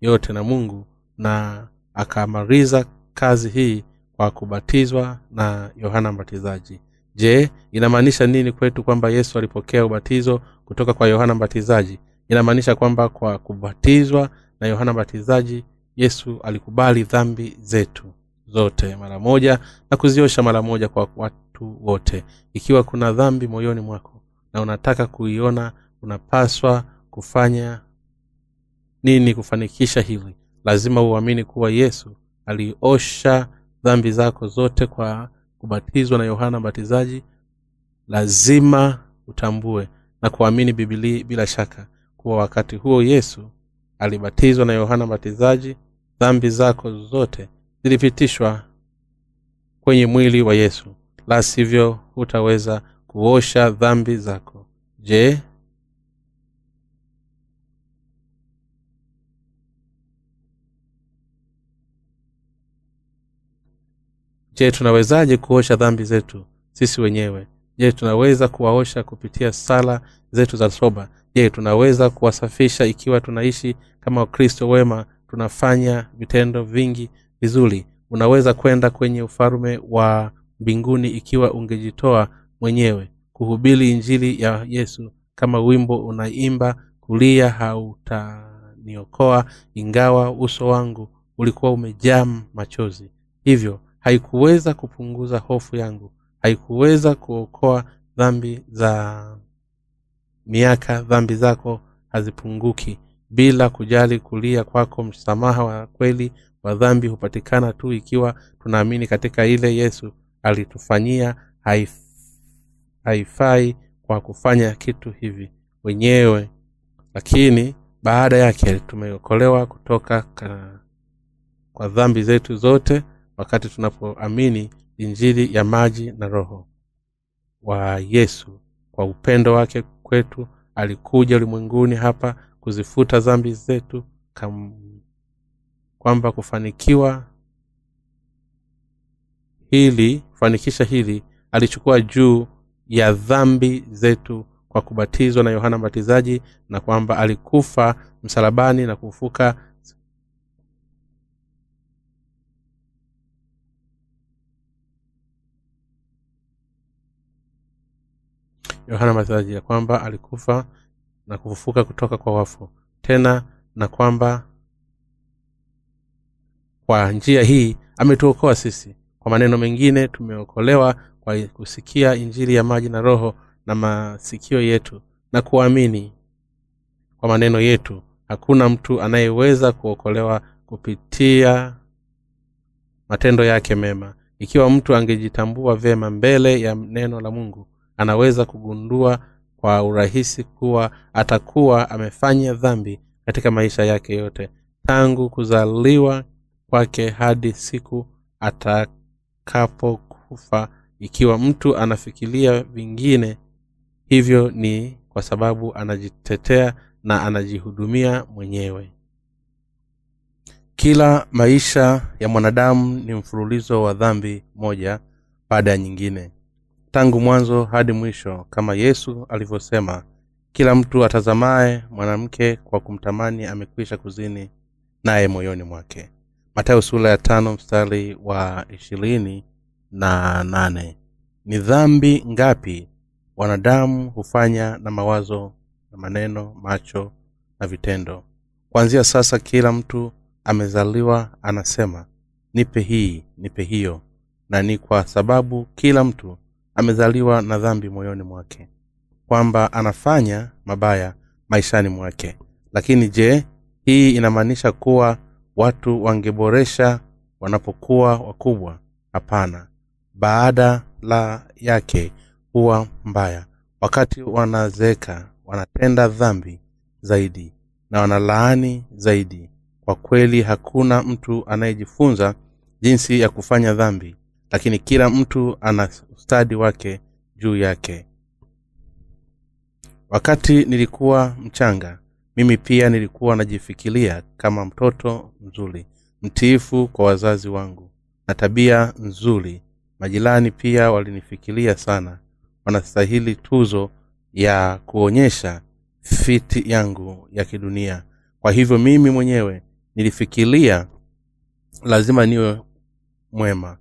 yote na mungu na akamaliza kazi hii kwa kubatizwa na yohana mbatizaji. Je inamaanisha nini kwetu kwamba yesu alipokea ubatizo kutoka kwa yohana mbatizaji? Inamaanisha kwamba kwa kubatizwa na yohana mbatizaji yesu alikubali dhambi zetu zote mara moja na kuziosha mara moja kwa watu wote. Ikiwa kuna dhambi moyoni mwako na unataka kuiona unapaswa kufanya nini kufanikisha hili? Lazima uamini kuwa yesu aliosha dhambi zako zote kwa kubatizwa na yohana mbatizaji lazima utambue na kuamini bibilii bila shaka kuwa wakati huo yesu alibatizwa na yohana mbatizaji dhambi zako zote zilipitishwa kwenye mwili wa yesu. La sivyo hutaweza kuosha dhambi zako. Je je tunawezaje kuosha dhambi zetu sisi wenyewe? Je tunaweza kuwaosha kupitia sala zetu za toba je tunaweza kuwasafisha ikiwa tunaishi kama wakristo wema? Tunafanya vitendo vingi vizuri. Unaweza kwenda kwenye ufalume wa mbinguni ikiwa ungejitoa mwenyewe kuhubiri injili ya yesu. Kama wimbo unaimba kulia hautaniokoa ingawa uso wangu ulikuwa umejaa machozi. Hivyo haikuweza kupunguza hofu yangu. Haikuweza kuokoa dhambi za miaka dhambi zako hazipunguki. Bila kujali kulia kwako msamaha wa kweli wa dhambi hupatikana tu ikiwa tunaamini katika ile yesu alitufanyia haif, haifai kwa kufanya kitu hivi wenyewe. Lakini baada yake tumeokolewa kutoka ka, kwa dhambi zetu zote wakati tunapoamini injili ya maji na roho wa yesu. Kwa upendo wake kwetu alikuja ulimwenguni hapa kuzifuta dhambi zetu kam, kwamba kufanikiwa hili kufanikisha hili alichukua juu ya dhambi zetu kwa kubatizwa na yohana mbatizaji na kwamba alikufa msalabani na kufuka yohana mbatizaji ya kwamba alikufa na kufufuka kutoka kwa wafu. Tena na kwamba kwa njia hii ametuokoa sisi. Kwa maneno mengine tumeokolewa kwa kusikia injili ya maji na roho na masikio yetu na kuamini kwa maneno yetu. Hakuna mtu anayeweza kuokolewa kupitia matendo yake mema. Ikiwa mtu angejitambua vyema mbele ya neno la mungu anaweza kugundua kwa urahisi kuwa atakuwa amefanya dhambi katika maisha yake yote. Tangu kuzaliwa kwake hadi siku atakapokufa ikiwa mtu anafikiria vingine hivyo ni kwa sababu anajitetea na anajihudumia mwenyewe. Kila maisha ya mwanadamu ni mfululizo wa dhambi moja baada ya nyingine tangu mwanzo hadi mwisho kama yesu alivyosema kila mtu atazamaye mwanamke kwa kumtamani amekwisha kuzini naye moyoni mwake. Matayo sura ya tano mstari wa ishirini na nane. Ni dhambi ngapi wanadamu hufanya na mawazo na maneno macho na vitendo? Kuanzia sasa kila mtu amezaliwa anasema nipe hii nipe hiyo. Na ni kwa sababu kila mtu amezaliwa na dhambi moyoni mwake kwamba anafanya mabaya maishani mwake. Lakini je hii inamaanisha kuwa watu wangeboresha wanapokuwa wakubwa? Hapana. Baada la yake huwa mbaya. Wakati wanazeeka wanatenda dhambi zaidi na wanalaani zaidi. Kwa kweli hakuna mtu anayejifunza jinsi ya kufanya dhambi lakini kila mtu ana ustadi wake juu yake. Wakati nilikuwa mchanga mimi pia nilikuwa najifikiria kama mtoto mzuri mtiifu kwa wazazi wangu na tabia nzuri. Majirani pia walinifikiria sana wanastahili tuzo ya kuonyesha fiti yangu ya kidunia. Kwa hivyo mimi mwenyewe nilifikiria lazima niwe mwema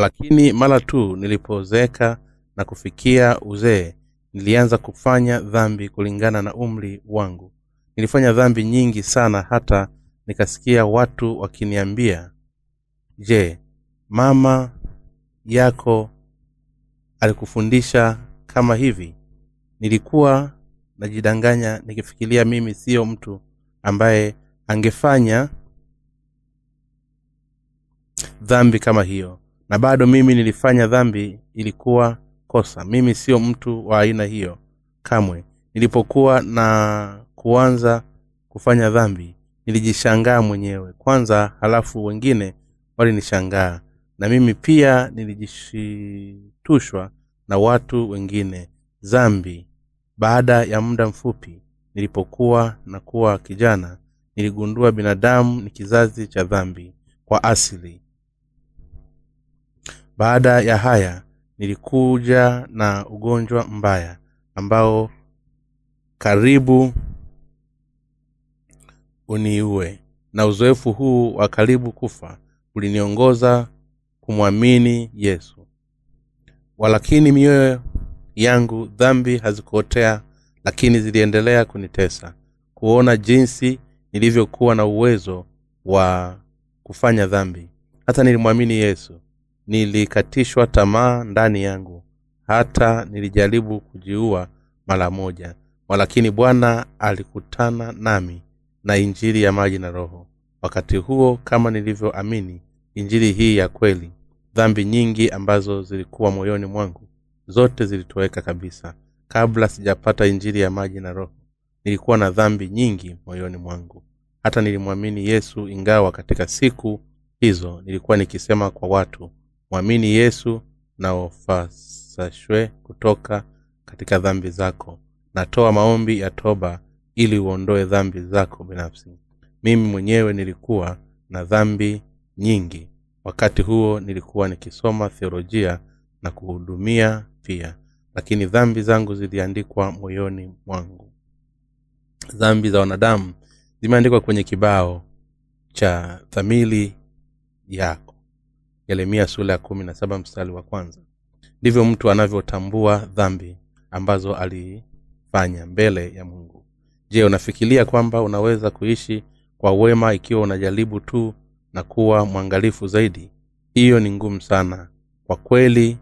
lakini mara tu nilipozeeka na kufikia uzee nilianza kufanya dhambi kulingana na umri wangu. Nilifanya dhambi nyingi sana hata nikasikia watu wakiniambia je mama yako alikufundisha kama hivi? Nilikuwa najidanganya nikifikiria mimi siyo mtu ambaye angefanya dhambi kama hiyo na bado mimi nilifanya dhambi ilikuwa kosa. Mimi sio mtu wa aina hiyo kamwe. Nilipokuwa na kuanza kufanya dhambi nilijishangaa mwenyewe. Kwanza halafu wengine walinishangaa. Na mimi pia nilijishitushwa na watu wengine. Zambi baada ya muda mfupi nilipokuwa na kuwa kijana niligundua binadamu ni kizazi cha dhambi kwa asili baada ya haya nilikuja na ugonjwa mbaya ambao karibu uniue. Na uzoefu huu wa karibu kufa uliniongoza kumwamini yesu. Walakini mioyo yangu dhambi hazikuotea lakini ziliendelea kunitesa. Kuona jinsi nilivyokuwa na uwezo wa kufanya dhambi. Hata nilimwamini yesu nilikatishwa tamaa ndani yangu. Hata nilijaribu kujiua mara moja. Walakini bwana alikutana nami na injili ya maji na roho. Wakati huo kama nilivyoamini injili hii ya kweli dhambi nyingi ambazo zilikuwa moyoni mwangu zote zilitoweka kabisa. Kabla sijapata injili ya maji na roho nilikuwa na dhambi nyingi moyoni mwangu. Hata nilimwamini yesu ingawa katika siku hizo nilikuwa nikisema kwa watu mwamini yesu na ufasashwe kutoka katika dhambi zako. Natoa maombi ya toba ili uondoe dhambi zako binafsi. Mimi mwenyewe nilikuwa na dhambi nyingi. Wakati huo nilikuwa nikisoma theolojia na kuhudumia pia. Lakini dhambi zangu ziliandikwa moyoni mwangu. Dhambi za wanadamu zimeandikwa kwenye kibao cha thamili yako yeremia sula ya kumi na saba mstari wa kwanza. Ndivyo mtu anavyotambua dhambi ambazo alifanya mbele ya mungu. Je unafikiria kwamba unaweza kuishi kwa wema ikiwa unajaribu tu na kuwa mwangalifu zaidi? Hiyo ni ngumu sana. Kwa kweli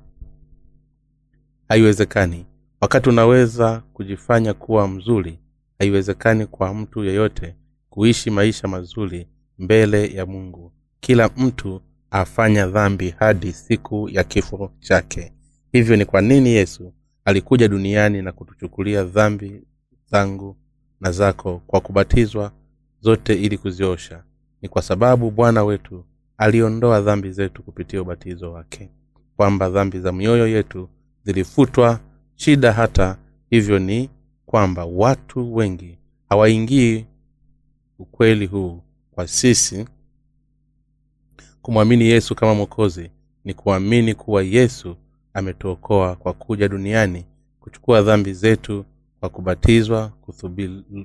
haiwezekani. Wakati unaweza kujifanya kuwa mzuri haiwezekani kwa mtu yeyote kuishi maisha mazuri mbele ya mungu. Kila mtu afanya dhambi hadi siku ya kifo chake. Hivyo ni kwa nini yesu alikuja duniani na kutuchukulia dhambi zangu na zako kwa kubatizwa zote ili kuziosha? Ni kwa sababu bwana wetu aliondoa dhambi zetu kupitia ubatizo wake kwamba dhambi za mioyo yetu zilifutwa shida hata hivyo ni kwamba watu wengi hawaingii ukweli huu kwa sisi kumwamini yesu kama mwokozi ni kuamini kuwa yesu ametuokoa kwa kuja duniani kuchukua dhambi zetu kwa kubatizwa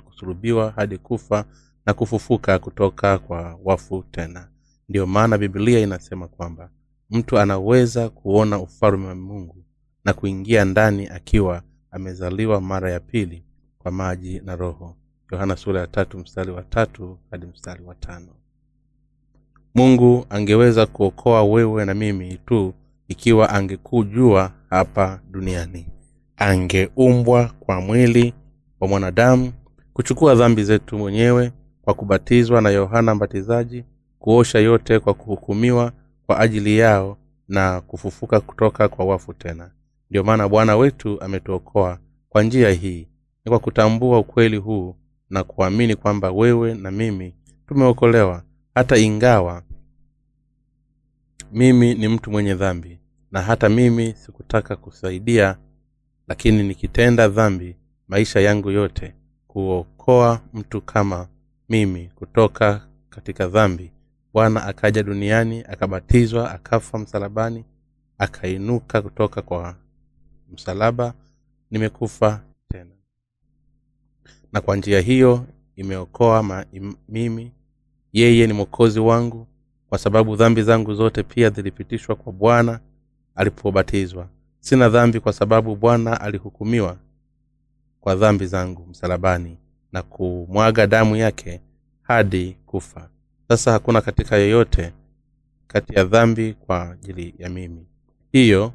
kusulubiwa hadi kufa na kufufuka kutoka kwa wafu tena. Ndiyo maana bibilia inasema kwamba mtu anaweza kuona ufalme wa mungu na kuingia ndani akiwa amezaliwa mara ya pili kwa maji na roho. Yohana sura ya tatu mstari wa tatu hadi mstari wa tano mungu angeweza kuokoa wewe na mimi tu ikiwa angekujua hapa duniani. Angeumbwa kwa mwili wa mwanadamu kuchukua dhambi zetu mwenyewe kwa kubatizwa na yohana mbatizaji kuosha yote kwa kuhukumiwa kwa ajili yao na kufufuka kutoka kwa wafu tena. Ndio maana bwana wetu ametuokoa kwa njia hii. Ni kwa kutambua ukweli huu na kuamini kwamba wewe na mimi tumeokolewa hata ingawa mimi ni mtu mwenye dhambi na hata mimi sikutaka kusaidia lakini nikitenda dhambi maisha yangu yote kuokoa mtu kama mimi kutoka katika dhambi. Bwana akaja duniani akabatizwa akafa msalabani akainuka kutoka kwa msalaba nimekufa tena. Na kwa njia hiyo imeokoa ma, im, mimi. Yeye ni mwokozi wangu kwa sababu dhambi zangu zote pia zilipitishwa kwa bwana alipobatizwa. Sina dhambi kwa sababu bwana alihukumiwa kwa dhambi zangu msalabani na kumwaga damu yake hadi kufa. Sasa hakuna katika yoyote kati ya dhambi kwa ajili ya mimi. Hiyo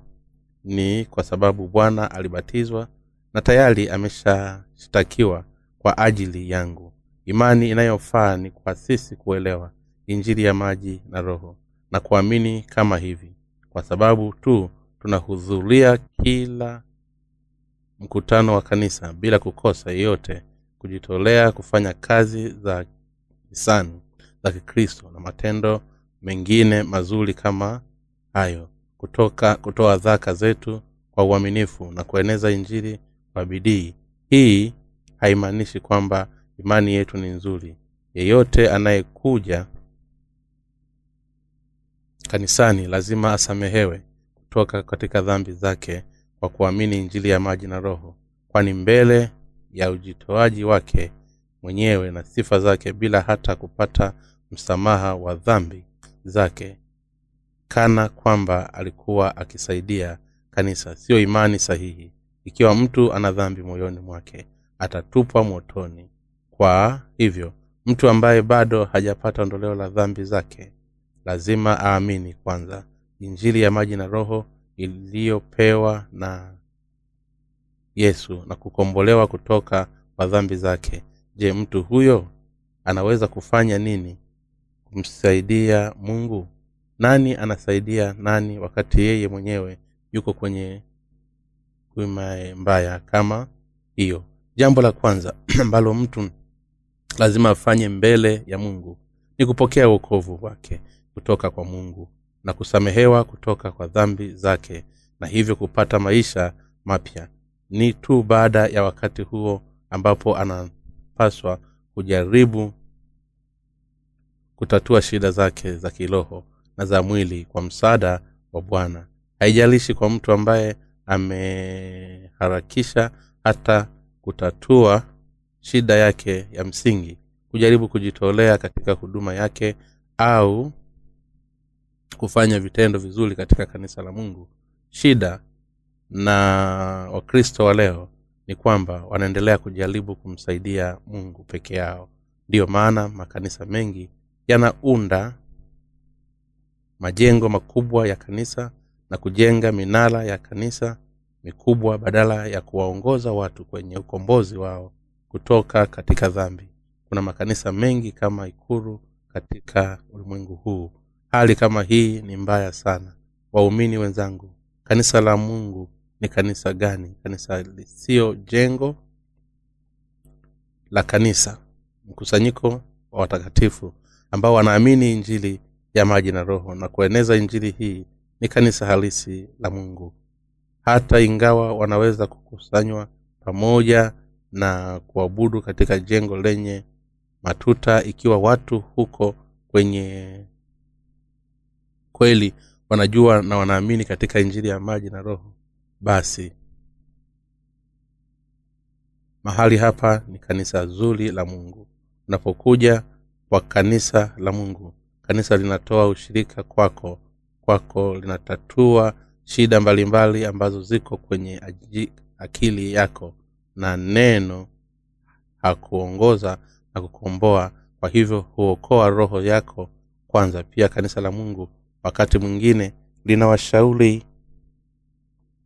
ni kwa sababu bwana alibatizwa na tayari ameshashtakiwa kwa ajili yangu. Imani inayofaa ni kwa sisi kuelewa injili ya maji na roho. Na kuamini kama hivi kwa sababu tu tunahudhuria kila mkutano wa kanisa bila kukosa yeyote kujitolea kufanya kazi za hisani za kikristo na matendo mengine mazuri kama hayo. Kutoka kutoa dhaka zetu kwa uaminifu na kueneza injili kwa bidii. Hii haimaanishi kwamba imani yetu ni nzuri. Yeyote anayekuja kanisani lazima asamehewe kutoka katika dhambi zake kwa kuamini injili ya maji na roho kwani mbele ya ujitoaji wake mwenyewe na sifa zake bila hata kupata msamaha wa dhambi zake. Kana kwamba alikuwa akisaidia kanisa siyo imani sahihi. Ikiwa mtu ana dhambi moyoni mwake atatupwa motoni. Kwa hivyo mtu ambaye bado hajapata ondoleo la dhambi zake lazima aamini kwanza. Injili ya maji na roho iliyopewa na yesu na kukombolewa kutoka kwa dhambi zake. Je mtu huyo anaweza kufanya nini kumsaidia mungu? Nani anasaidia nani wakati yeye mwenyewe yuko kwenye kuima mbaya kama hiyo? Jambo la kwanza ambalo mtu lazima afanye mbele ya mungu ni kupokea uokovu wake kutoka kwa mungu na kusamehewa kutoka kwa dhambi zake na hivyo kupata maisha mapya. Ni tu baada ya wakati huo ambapo anapaswa kujaribu kutatua shida zake za kiroho na za mwili kwa msaada wa bwana. Haijalishi kwa mtu ambaye ameharakisha hata kutatua shida yake ya msingi kujaribu kujitolea katika huduma yake au kufanya vitendo vizuri katika kanisa la mungu shida na wakristo wa leo ni kwamba wanaendelea kujaribu kumsaidia mungu peke yao. Ndiyo maana makanisa mengi yanaunda majengo makubwa ya kanisa na kujenga minara ya kanisa mikubwa badala ya kuwaongoza watu kwenye ukombozi wao kutoka katika dhambi. Kuna makanisa mengi kama ikuru katika ulimwengu huu hali kama hii ni mbaya sana. Waumini wenzangu kanisa la mungu ni kanisa gani? Kanisa lisiyo jengo la kanisa. Mkusanyiko wa watakatifu ambao wanaamini injili ya maji na roho na kueneza injili hii ni kanisa halisi la mungu. Hata ingawa wanaweza kukusanywa pamoja na kuabudu katika jengo lenye matuta ikiwa watu huko kwenye kweli wanajua na wanaamini katika injili ya maji na roho basi mahali hapa ni kanisa zuri la mungu. Unapokuja kwa kanisa la mungu kanisa linatoa ushirika kwako kwako linatatua shida mbalimbali mbali ambazo ziko kwenye akili yako na neno hakuongoza na kukomboa kwa hivyo huokoa roho yako kwanza. Pia kanisa la mungu wakati mwingine linawashauri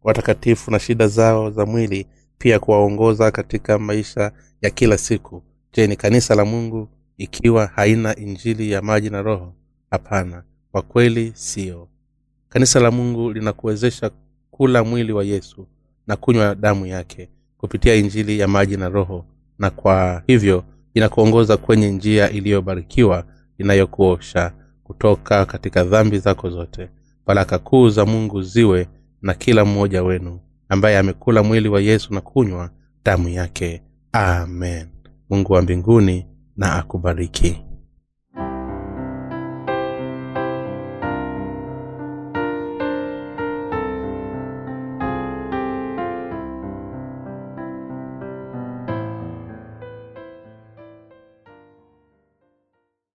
watakatifu na shida zao za mwili pia kuwaongoza katika maisha ya kila siku. Je ni kanisa la mungu ikiwa haina injili ya maji na roho? Hapana kwa kweli siyo kanisa la mungu linakuwezesha kula mwili wa yesu na kunywa damu yake kupitia injili ya maji na roho na kwa hivyo inakuongoza kwenye njia iliyobarikiwa inayokuosha kutoka katika dhambi zako zote. Baraka kuu za mungu ziwe na kila mmoja wenu ambaye amekula mwili wa yesu na kunywa damu yake. Amen. Mungu wa mbinguni na akubariki